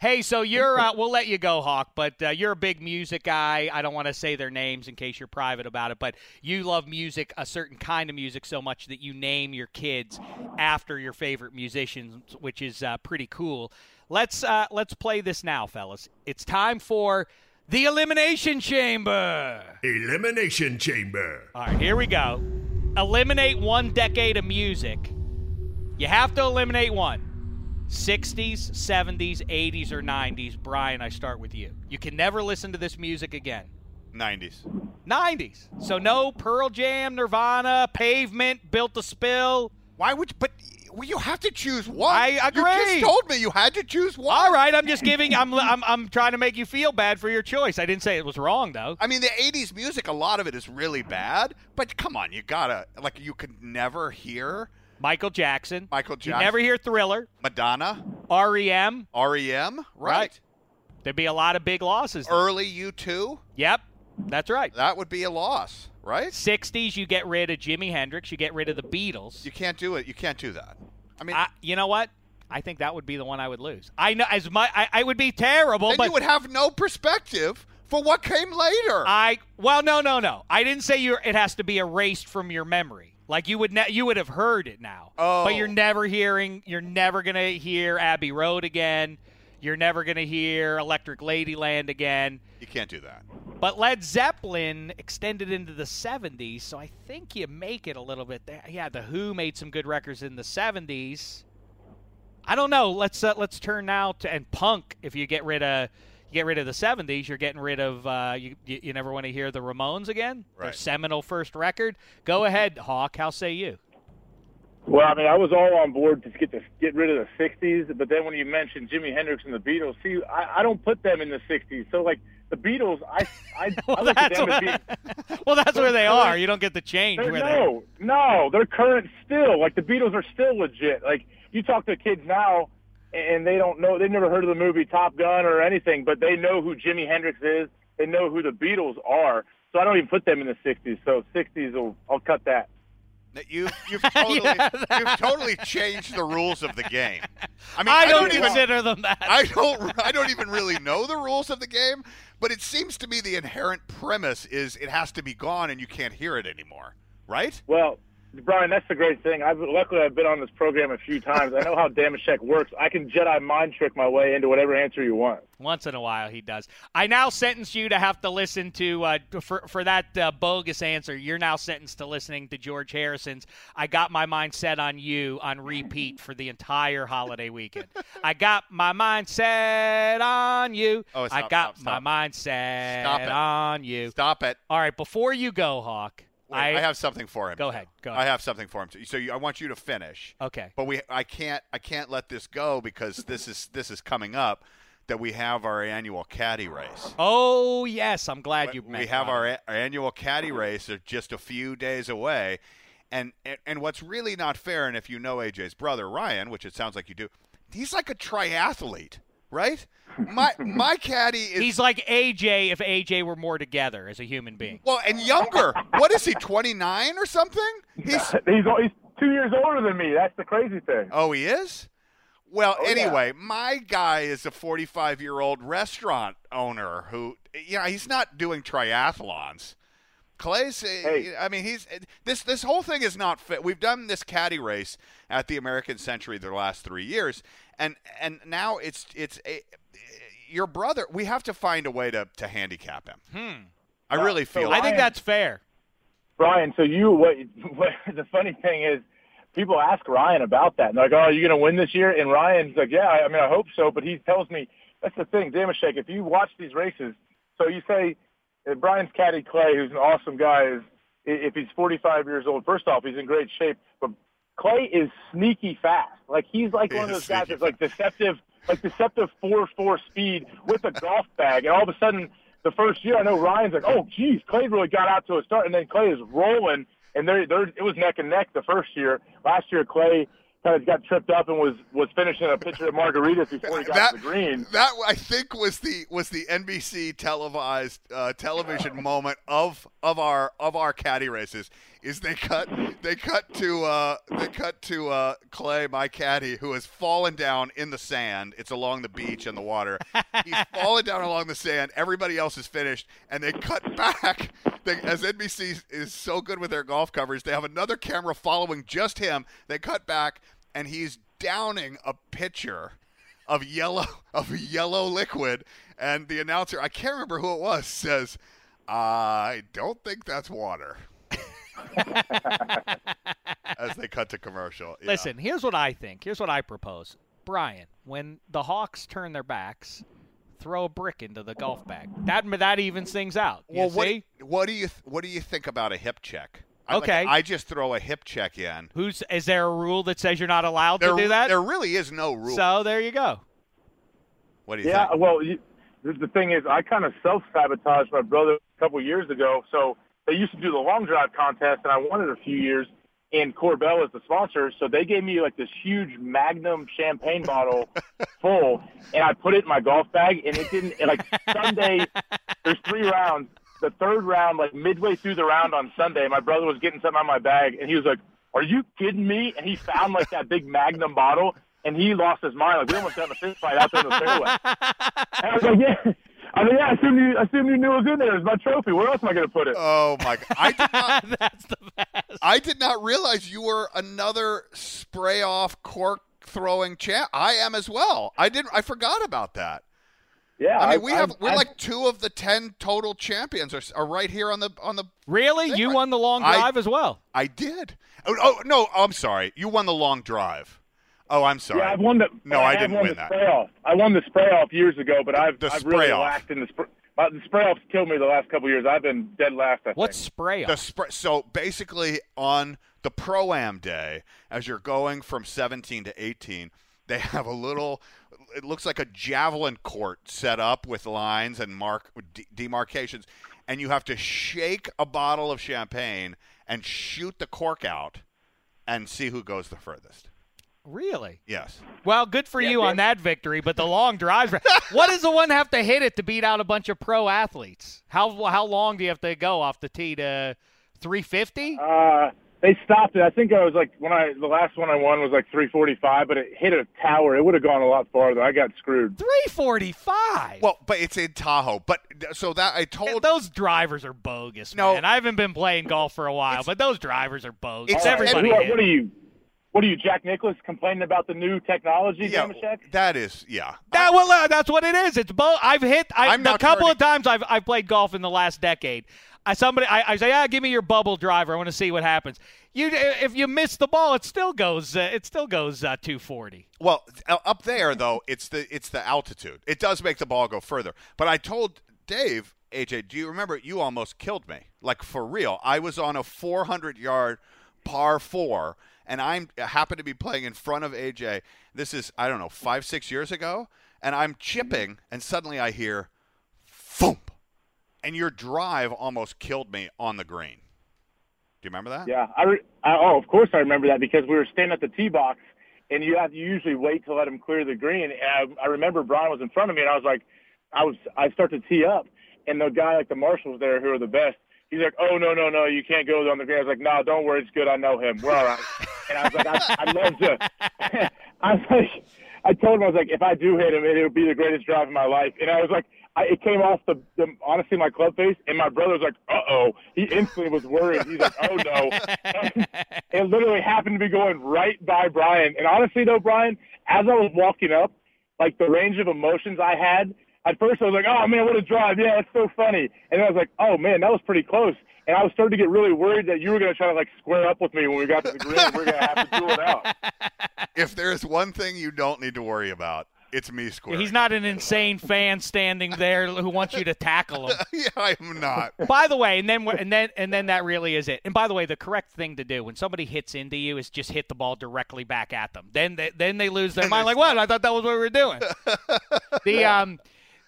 Hey, so you're uh, we'll let you go, Hawk, but uh, you're a big music guy. I don't want to say their names in case you're private about it, but you love music, a certain kind of music, so much that you name your kids after your favorite musicians, which is uh, pretty cool. Let's uh, let's play this now, fellas. It's time for the elimination chamber. Elimination Chamber. All right, here we go. Eliminate one decade of music. You have to eliminate one 60s, 70s, 80s, or 90s. Brian, I start with you. You can never listen to this music again. 90s. 90s. So no Pearl Jam, Nirvana, Pavement, Built to Spill. Why would you, but well, you have to choose one. I agree. You just told me you had to choose one. All right, I'm just giving. I'm, I'm I'm trying to make you feel bad for your choice. I didn't say it was wrong though. I mean, the '80s music, a lot of it is really bad. But come on, you gotta like you could never hear Michael Jackson. Michael Jackson. You never hear Thriller, Madonna, REM. REM, right? Right. There'd be a lot of big losses. there. Early U2, Yep, that's right. that would be a loss, right? 60s, you get rid of Jimi Hendrix, you get rid of the Beatles. You can't do it. You can't do that. I mean, I, you know what? I think that would be the one I would lose. I know as my I, I would be terrible, then but you would have no perspective for what came later. I well, no, no, no. I didn't say you. It has to be erased from your memory. Like you would, ne- you would have heard it now. Oh. But you're oh. never hearing. You're never gonna hear Abbey Road again. You're never gonna hear Electric Ladyland again. you can't do that. But Led Zeppelin extended into the 70s, so I think you make it a little bit there. Yeah, the Who made some good records in the 70s. I don't know. Let's uh, let's turn now to and punk. If you get rid of, get rid of the 70s, you're getting rid of. Uh, you, you, you never want to hear the Ramones again. Their seminal first record. Go ahead, Hawk. How say you? Well, I mean, I was all on board to get the, get rid of the '60s, but then when you mentioned Jimi Hendrix and the Beatles, see, I, I don't put them in the '60s. So, like the Beatles, I I, (laughs) I look at them as being (laughs) well, that's where they They're- You don't get the change They're- they. no, no, they're current still. Like the Beatles are still legit. Like you talk to kids now, and they don't know. They've never heard of the movie Top Gun or anything, but they know who Jimi Hendrix is. They know who the Beatles are. So I don't even put them in the '60s. So '60s, will I'll cut that. You, (laughs) you've totally, Yeah, you've totally changed the rules of the game. I mean, I I, don't even consider them that. I don't. I don't even really know the rules of the game, but it seems to me the inherent premise is it has to be gone and you can't hear it anymore, right? Well, Brian, that's the great thing. I've luckily I've been on this program a few times. I know how (laughs) Dameshek works. I can Jedi mind trick my way into whatever answer you want. Once in a while, he does. I now sentence you to have to listen to uh, for for that uh, bogus answer. You're now sentenced to listening to George Harrison's. I got my mind set on you on repeat for the entire holiday weekend. I got my mind set on you. Oh, I stop, got stop, my mind set Stop it. on you. Stop it. All right, before you go, Hawk. Wait, I, have something for him. Go ahead, go I have something for him. Too. So you, I want you to finish. Okay. But we, I can't, I can't let this go because this is this is coming up. That we have our annual caddy race. Oh yes, I'm glad you. we have our, a- our annual caddy race They're just a few days away and, and and what's really not fair and if you know aj's brother ryan which it sounds like you do he's like a triathlete right my my caddy is He's like AJ if AJ were more together as a human being. well and younger what is he 29 or something he's (laughs) He's he's two years older than me. That's the crazy thing. oh he is well Oh, yeah. anyway my guy is a 45 year old restaurant owner who yeah he's not doing triathlons Clay's, uh, Hey. I mean, he's this. This whole thing is not fit. We've done this caddy race at the American Century the last three years, and and now it's it's a, your brother. We have to find a way to to handicap him. Hmm. I really so feel. I think that's fair. Brian, so you what, (laughs) what the funny thing is people ask Ryan about that and they're like, Oh, are you gonna win this year? And Ryan's like, Yeah, I mean I hope so, but he tells me that's the thing, Dameshek, if you watch these races, so you say uh, Brian's caddy Clay, who's an awesome guy, is if he's forty five years old, first off, he's in great shape, but Clay is sneaky fast. Like he's like He one of those guys that's like deceptive like deceptive four four speed with a golf bag and all of a sudden the first year I know Ryan's like, Oh geez, Clay really got out to a start and then Clay is rolling and there there it was neck and neck the first year. Last year Clay kind of got tripped up and was was finishing a pitcher of margaritas before he got that to the green. that I think was the was the NBC televised uh, television moment of of our of our caddy races. Is they cut they cut to uh, they cut to uh, Clay, my caddy, who has fallen down in the sand. It's along the beach and the water. He's (laughs) fallen down along the sand. Everybody else is finished, and they cut back. They, as NBC is so good with their golf coverage, they have another camera following just him. They cut back, and he's downing a pitcher of yellow of yellow liquid, and the announcer, I can't remember who it was, says, "I don't think that's water." (laughs) As they cut to commercial. Yeah. Listen, here's what I think. Here's what I propose. Brian, when the Hawks turn their backs, throw a brick into the golf bag. That that evens things out. You Well, what, see? what do you th- what do you think about a hip check? I, like, Okay. I just throw a hip check in. Who's is there a rule that says you're not allowed There, to do that? there really is no rule. So there you go. what do you Yeah, think? well, you, the, the thing is, I kind of self sabotaged my brother a couple years ago. So they used to do the long drive contest, and I won it a few years. And Korbel is the sponsor, so they gave me like this huge Magnum champagne bottle (laughs) full, and I put it in my golf bag, and it didn't. And like Sunday, there's three rounds. The third round, like midway through the round on Sunday, my brother was getting something out of my bag, and he was like, "Are you kidding me?" And he found like that big Magnum bottle, and he lost his mind. Like we almost got in a fist fight out there in the fairway. And I was like, "Yeah." I mean, yeah, I assume you, I assume you knew it was in there. It's my trophy. Where else am I going to put it? Oh my god! I did not. (laughs) That's the best. I did not realize you were another spray off cork throwing champ. I am as well. I didn't. I forgot about that. Yeah, I mean, we I- have I- we're I- like two of the ten total champions are, are right here on the on the. Really? thing. You won the long I- drive as well. I did. Oh, oh no, I'm sorry. You won the long drive. Oh, I'm sorry. Yeah, I've won the. No, I I didn't won win the that. Spray off. I won the spray off years ago, but I've The I've really spray off. lacked in the spray. Uh, the spray off's killed me the last couple of years. I've been dead last. I What's think. spray The off? spray. So basically, on the pro am day, as you're going from 17 to 18, they have a little. It looks like a javelin court set up with lines and mark de- demarcations, and you have to shake a bottle of champagne and shoot the cork out, and see who goes the furthest. Really? Yes. Well, good for you on that victory, but the long drives. (laughs) what does the one have to hit it to beat out a bunch of pro athletes? How how long do you have to go off the tee to 350? Uh, they stopped it. I think I was like when I the last one I won was like 345, but it hit a tower. It would have gone a lot farther. I got screwed. 345. Well, but it's in Tahoe. But so that I told those drivers are bogus, No. and I haven't been playing golf for a while, but those drivers are bogus. It's All right, everybody. What, hit. what are you? What are you, Jack Nicklaus, complaining about the new technology, yeah, Dameshek? that is yeah. That, well, uh, that's what it is. It's both. I've hit. I, I'm the not couple turning- of times I've I've played golf in the last decade. I somebody I, I say, ah, give me your bubble driver. I want to see what happens. You if you miss the ball, it still goes. Uh, it still goes uh, 240. Well, uh, up there though, it's the it's the altitude. It does make the ball go further. But I told Dave, AJ, do you remember you almost killed me? Like for real. I was on a 400 yard par 4 and I'm I happen to be playing in front of AJ. This is I don't know, 5 6 years ago, and I'm chipping and suddenly I hear thump. And your drive almost killed me on the green. Do you remember that? Yeah, I, re- I oh, of course I remember that because we were standing at the tee box, and you have to usually wait to let him clear the green. And I, I remember Brian was in front of me, and I was like, I was I start to tee up, and the guy like the marshals there who are the best. He's like, oh no no no, you can't go on the green. I was like, no, don't worry, it's good. I know him. We're all right. (laughs) and I was like, I, I love to. (laughs) I was like, I told him I was like, if I do hit him, it would be the greatest drive of my life. And I was like, I, it came off the, the honestly my club face, and my brother was like, uh oh. He instantly was worried. He's like, oh no. (laughs) it literally happened to be going right by Brian. And honestly though, Brian, as I was walking up, like the range of emotions I had, at first I was like, oh man, what a drive. Yeah, it's so funny. And then I was like, oh man, that was pretty close. And I was starting to get really worried that you were going to try to like square up with me when we got to the green. We're going to have to do it out. (laughs) If there's one thing you don't need to worry about, it's me squaring. He's not an insane fan standing there who wants you to tackle him. (laughs) yeah, I'm not. By the way, and then and then and then that really is it. And by the way, the correct thing to do when somebody hits into you is just hit the ball directly back at them. Then they, then they lose their mind. Like, what? I thought that was what we were doing. (laughs) the um,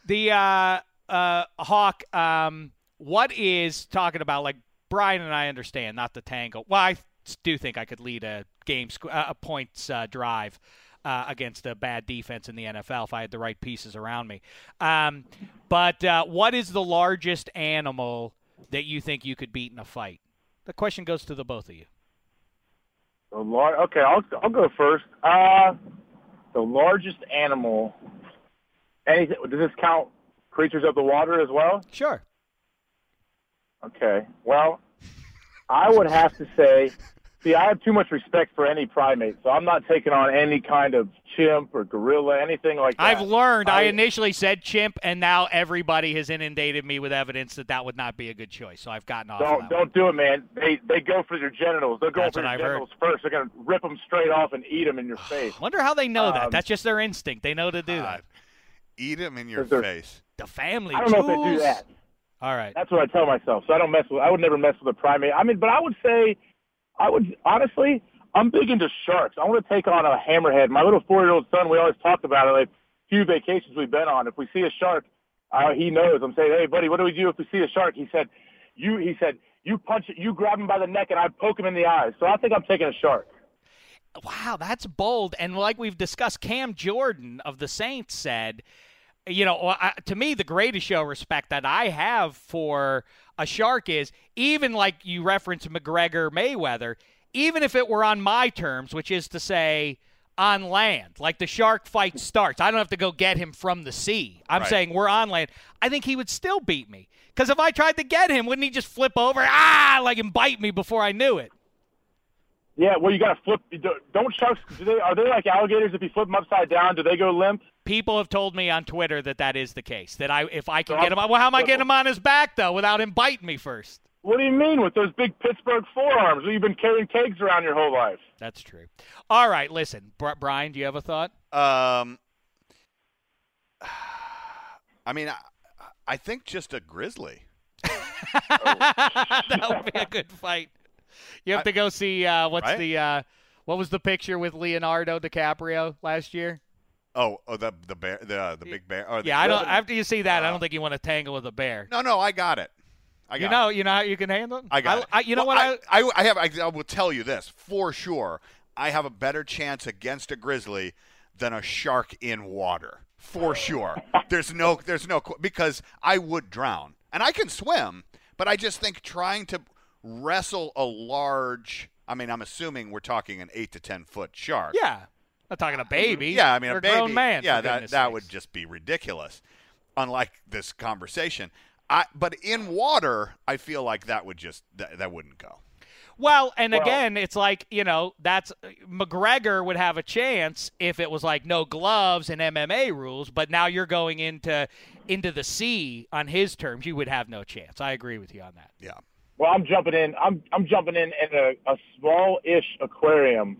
the uh, uh, hawk um, what is talking about? Like Brian and I understand, not the tangle. Well, I do think I could lead a game uh, a points uh, drive. Uh, against a bad defense in the NFL, if I had the right pieces around me, um, but uh, what is the largest animal that you think you could beat in a fight? The question goes to the both of you. The lar- okay, I'll I'll go first. Uh, the largest animal. Anything? Does this count creatures of the water as well? Sure. Okay. Well, I would have to say, see, I have too much respect for any primate, so I'm not taking on any kind of chimp or gorilla, anything like that. I've learned. I, I- initially said chimp, and now everybody has inundated me with evidence that that would not be a good choice. So I've gotten off. of Don't that don't do it, man. They they go for your genitals. They'll go That's for what your I've heard. genitals first. They're gonna rip them straight off and eat them in your (sighs) face. Wonder how they know that. Um, That's just their instinct. They know to do that. Eat them in your face. The family. I don't know if they do that. All right. That's what I tell myself. So I don't mess with. I would never mess with a primate. I mean, but I would say, I would honestly, I'm big into sharks. I want to take on a hammerhead. My little four-year-old son. We always talk about it. Like few vacations we've been on. If we see a shark, uh, he knows. I'm saying, hey, buddy, what do we do if we see a shark? He said, you. He said, you punch it. You grab him by the neck, and I poke him in the eyes. So I think I'm taking a shark. Wow, that's bold. And like we've discussed, Cam Jordan of the Saints said, you know, to me, the greatest show of respect that I have for a shark is even like you reference McGregor Mayweather, even if it were on my terms, which is to say, on land, like the shark fight starts. I don't have to go get him from the sea. I'm Right. saying we're on land. I think he would still beat me. Because if I tried to get him, wouldn't he just flip over, ah, like and bite me before I knew it? Yeah, well, you got to flip. Don't sharks? Do they are they like alligators? If you flip them upside down, do they go limp? People have told me on Twitter that that is the case. That I, if I can So get him, well, how am I getting him on his back though, without him biting me first? What do you mean with those big Pittsburgh forearms? You've been carrying kegs around your whole life. That's true. All right, listen, Bri- Brian, do you have a thought? Um, I mean, I, I think just a grizzly. (laughs) that would be a good fight. You have to go see uh, what's Right? the uh, what was the picture with Leonardo DiCaprio last year? Oh, oh, the the bear, the uh, the big bear. The, Yeah, I don't. After you see that, I don't oh. think you want to tangle with a bear. No, no, I got it. I got you it. know, you know how you can handle them. I got it. I, you know Well, what? I, I, I have. I, I will tell you this for sure. I have a better chance against a grizzly than a shark in water. For sure. there's no. There's no because I would drown and I can swim, but I just think trying to wrestle a large. I mean, I'm assuming we're talking an eight to ten foot shark. yeah, not talking a baby. Yeah, I mean Or a baby. grown man. Yeah, that that sakes. would just be ridiculous. Unlike this conversation, I but in water, I feel like that would just that, that wouldn't go. Well, and Well- again, it's like you know that's McGregor would have a chance if it was like no gloves and MMA rules, but now you're going into into the sea on his terms. You would have no chance. I agree with you on that. Yeah. Well, I'm jumping in. I'm I'm jumping in in a, a small-ish aquarium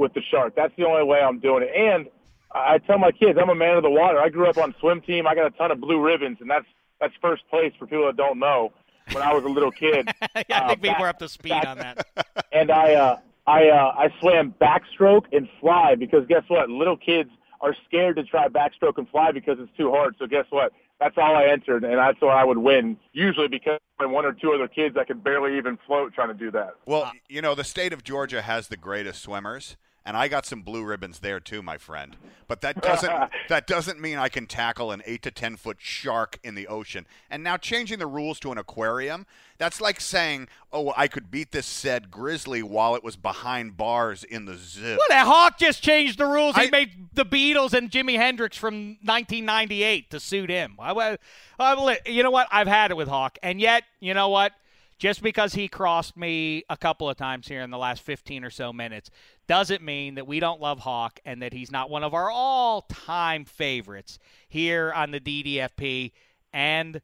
with the shark. That's the only way I'm doing it. And I I tell my kids, I'm a man of the water. I grew up on swim team. I got a ton of blue ribbons, and that's that's first place for people that don't know. When I was a little kid, (laughs) I Uh, think people back- are up to speed back- on that. (laughs) and I uh, I uh, I swam backstroke and fly because guess what? Little kids are scared to try backstroke and fly because it's too hard. So guess what? That's all I entered, and that's where I would win. Usually because I'm one or two other kids that can barely even float trying to do that. Well, you know, the state of Georgia has the greatest swimmers, and I got some blue ribbons there too, my friend. But that doesn't (laughs) that doesn't mean I can tackle an eight to ten foot shark in the ocean. And now changing the rules to an aquarium, that's like saying, "Oh, I could beat this said grizzly while it was behind bars in the zoo." What? A Hawk just changed the rules. He I- made the Beatles and Jimi Hendrix from 1998 to suit him. I, wa- I, you know what? I've had it with Hawk, and yet, you know what? Just because he crossed me a couple of times here in the last 15 or so minutes doesn't mean that we don't love Hawk and that he's not one of our all-time favorites here on the DDFP. And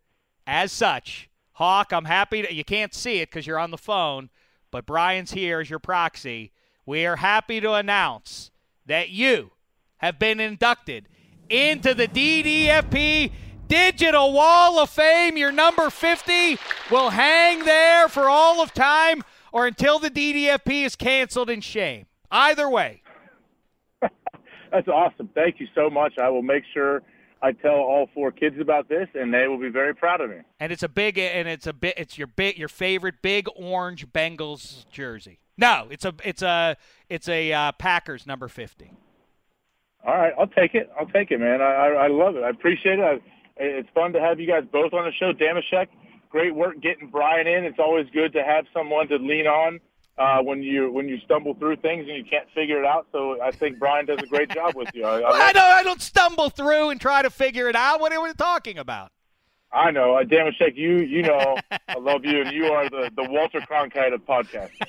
as such, Hawk, I'm happy to. You can't see it because you're on the phone, but Brian's here as your proxy. We are happy to announce that you have been inducted into the DDFP Digital Wall of Fame. You're number 50 will hang there for all of time or until the DDFP is canceled in shame. Either way. (laughs) That's awesome. Thank you so much. I will make sure I tell all four kids about this, and they will be very proud of me. And it's a big and it's a bit it's your bit, your favorite big orange Bengals jersey. No, it's a it's a it's a uh, Packers number 50. All right, I'll take it. I'll take it, man. I, I, I love it. I appreciate it. I, it's fun to have you guys both on the show. Dameshek, great work getting Brian in. It's always good to have someone to lean on uh, when you when you stumble through things and you can't figure it out. So I think Brian does a great job with you. I, I, Well, (laughs) I don't I don't stumble through and try to figure it out. What are we talking about? I know, uh, Dameshek. You you know, I love you, and you are the the Walter Cronkite of podcasting.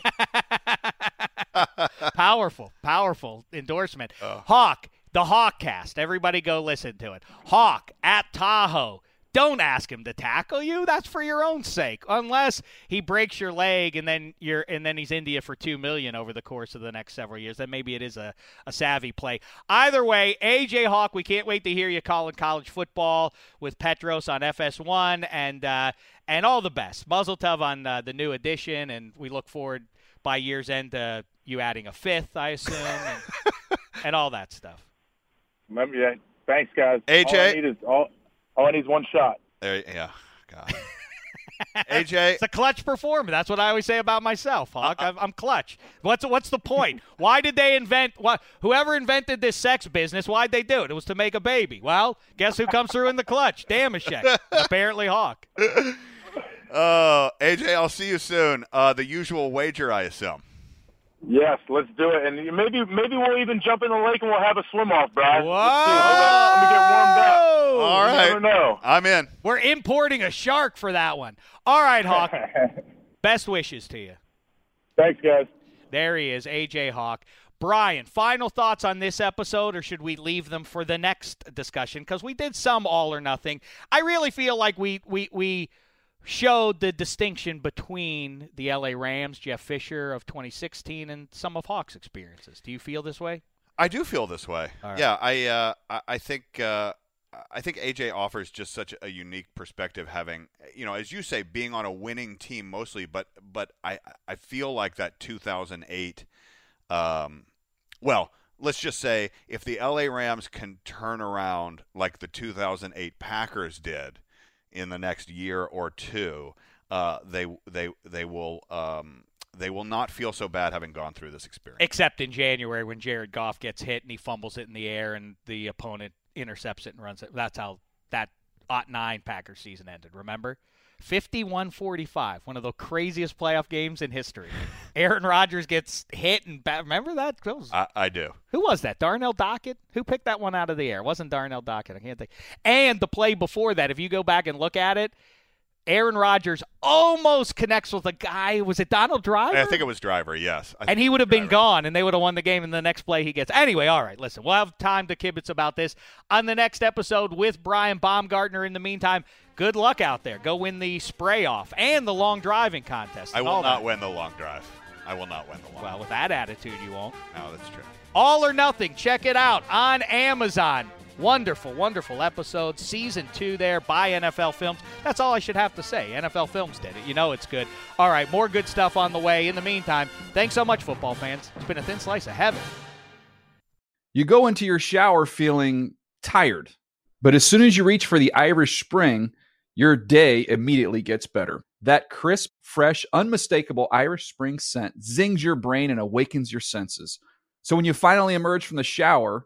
(laughs) powerful, powerful endorsement. Hawk, the Hawkcast. Everybody go listen to it. Hawk at Tahoe. Don't ask him to tackle you. That's for your own sake. Unless he breaks your leg and then you're and then he's India for two million over the course of the next several years. Then maybe it is a, a savvy play. Either way, AJ Hawk, we can't wait to hear you calling college football with Petros on FS1 and uh, and all the best. Mazel tov on uh, the new edition, and we look forward by year's end to you adding a fifth, I assume, and, (laughs) and all that stuff. Remember, yeah. Thanks, guys. AJ? all I need is all, all I need is one shot. There, yeah, God. (laughs) AJ, It's a clutch performer. That's what I always say about myself, Hawk. I'm, I'm clutch. What's what's the point? Why did they invent? What whoever invented this sex business? Why'd they do it? It was to make a baby. Well, guess who comes through in the clutch? Dameshek. (laughs) Apparently, Hawk. uh, AJ, I'll see you soon. Uh, the usual wager, I assume. Yes, let's do it. And maybe maybe we'll even jump in the lake and we'll have a swim off, Brad. Whoa! Let's see. Let me get warmed up. All right. You never know. I'm in. We're importing a shark for that one. All right, Hawk. (laughs) Best wishes to you. Thanks, guys. There he is, AJ Hawk. Brian, final thoughts on this episode, or should we leave them for the next discussion? Because we did some all or nothing. I really feel like we we we showed the distinction between the LA Rams, Jeff Fisher of 2016, and some of Hawk's experiences. Do you feel this way? I do feel this way. Right. Yeah, I uh, I- I think uh, I think AJ offers just such a unique perspective, having you know, as you say, being on a winning team mostly, but but I I feel like that 2008. Um, well, let's just say if the LA Rams can turn around like the 2008 Packers did in the next year or two, uh, they they they will um, they will not feel so bad having gone through this experience. Except in January when Jared Goff gets hit and he fumbles it in the air and the opponent intercepts it and runs it. That's how that Ot 9 Packers season ended, remember? 51 45, one of the craziest playoff games in history. (laughs) Aaron Rodgers gets hit and remember that? That was- I, I do. who was that? Darnell Dockett? Who picked that one out of the air? It wasn't Darnell Dockett. I can't think. And the play before that, if you go back and look at it, Aaron Rodgers almost connects with a guy. Was it Donald Driver? I think it was Driver. Yes, I and he would have been gone, and they would have won the game. And the next play he gets. Anyway, all right. Listen, we'll have time to kibitz about this on the next episode with Brian Baumgartner. In the meantime, good luck out there. Go win the spray off and the long driving contest. I will not that. win the long drive. I will not win the long. Well, with that attitude, you won't. no, that's true. All or Nothing. Check it out on Amazon. Wonderful, wonderful episode. Season two there by NFL Films. That's all I should have to say. NFL Films did it. You know it's good. All right, more good stuff on the way. In the meantime, thanks so much, football fans. It's been a thin slice of heaven. You go into your shower feeling tired, but as soon as you reach for the Irish Spring, your day immediately gets better. That crisp, fresh, unmistakable Irish Spring scent zings your brain and awakens your senses. So when you finally emerge from the shower,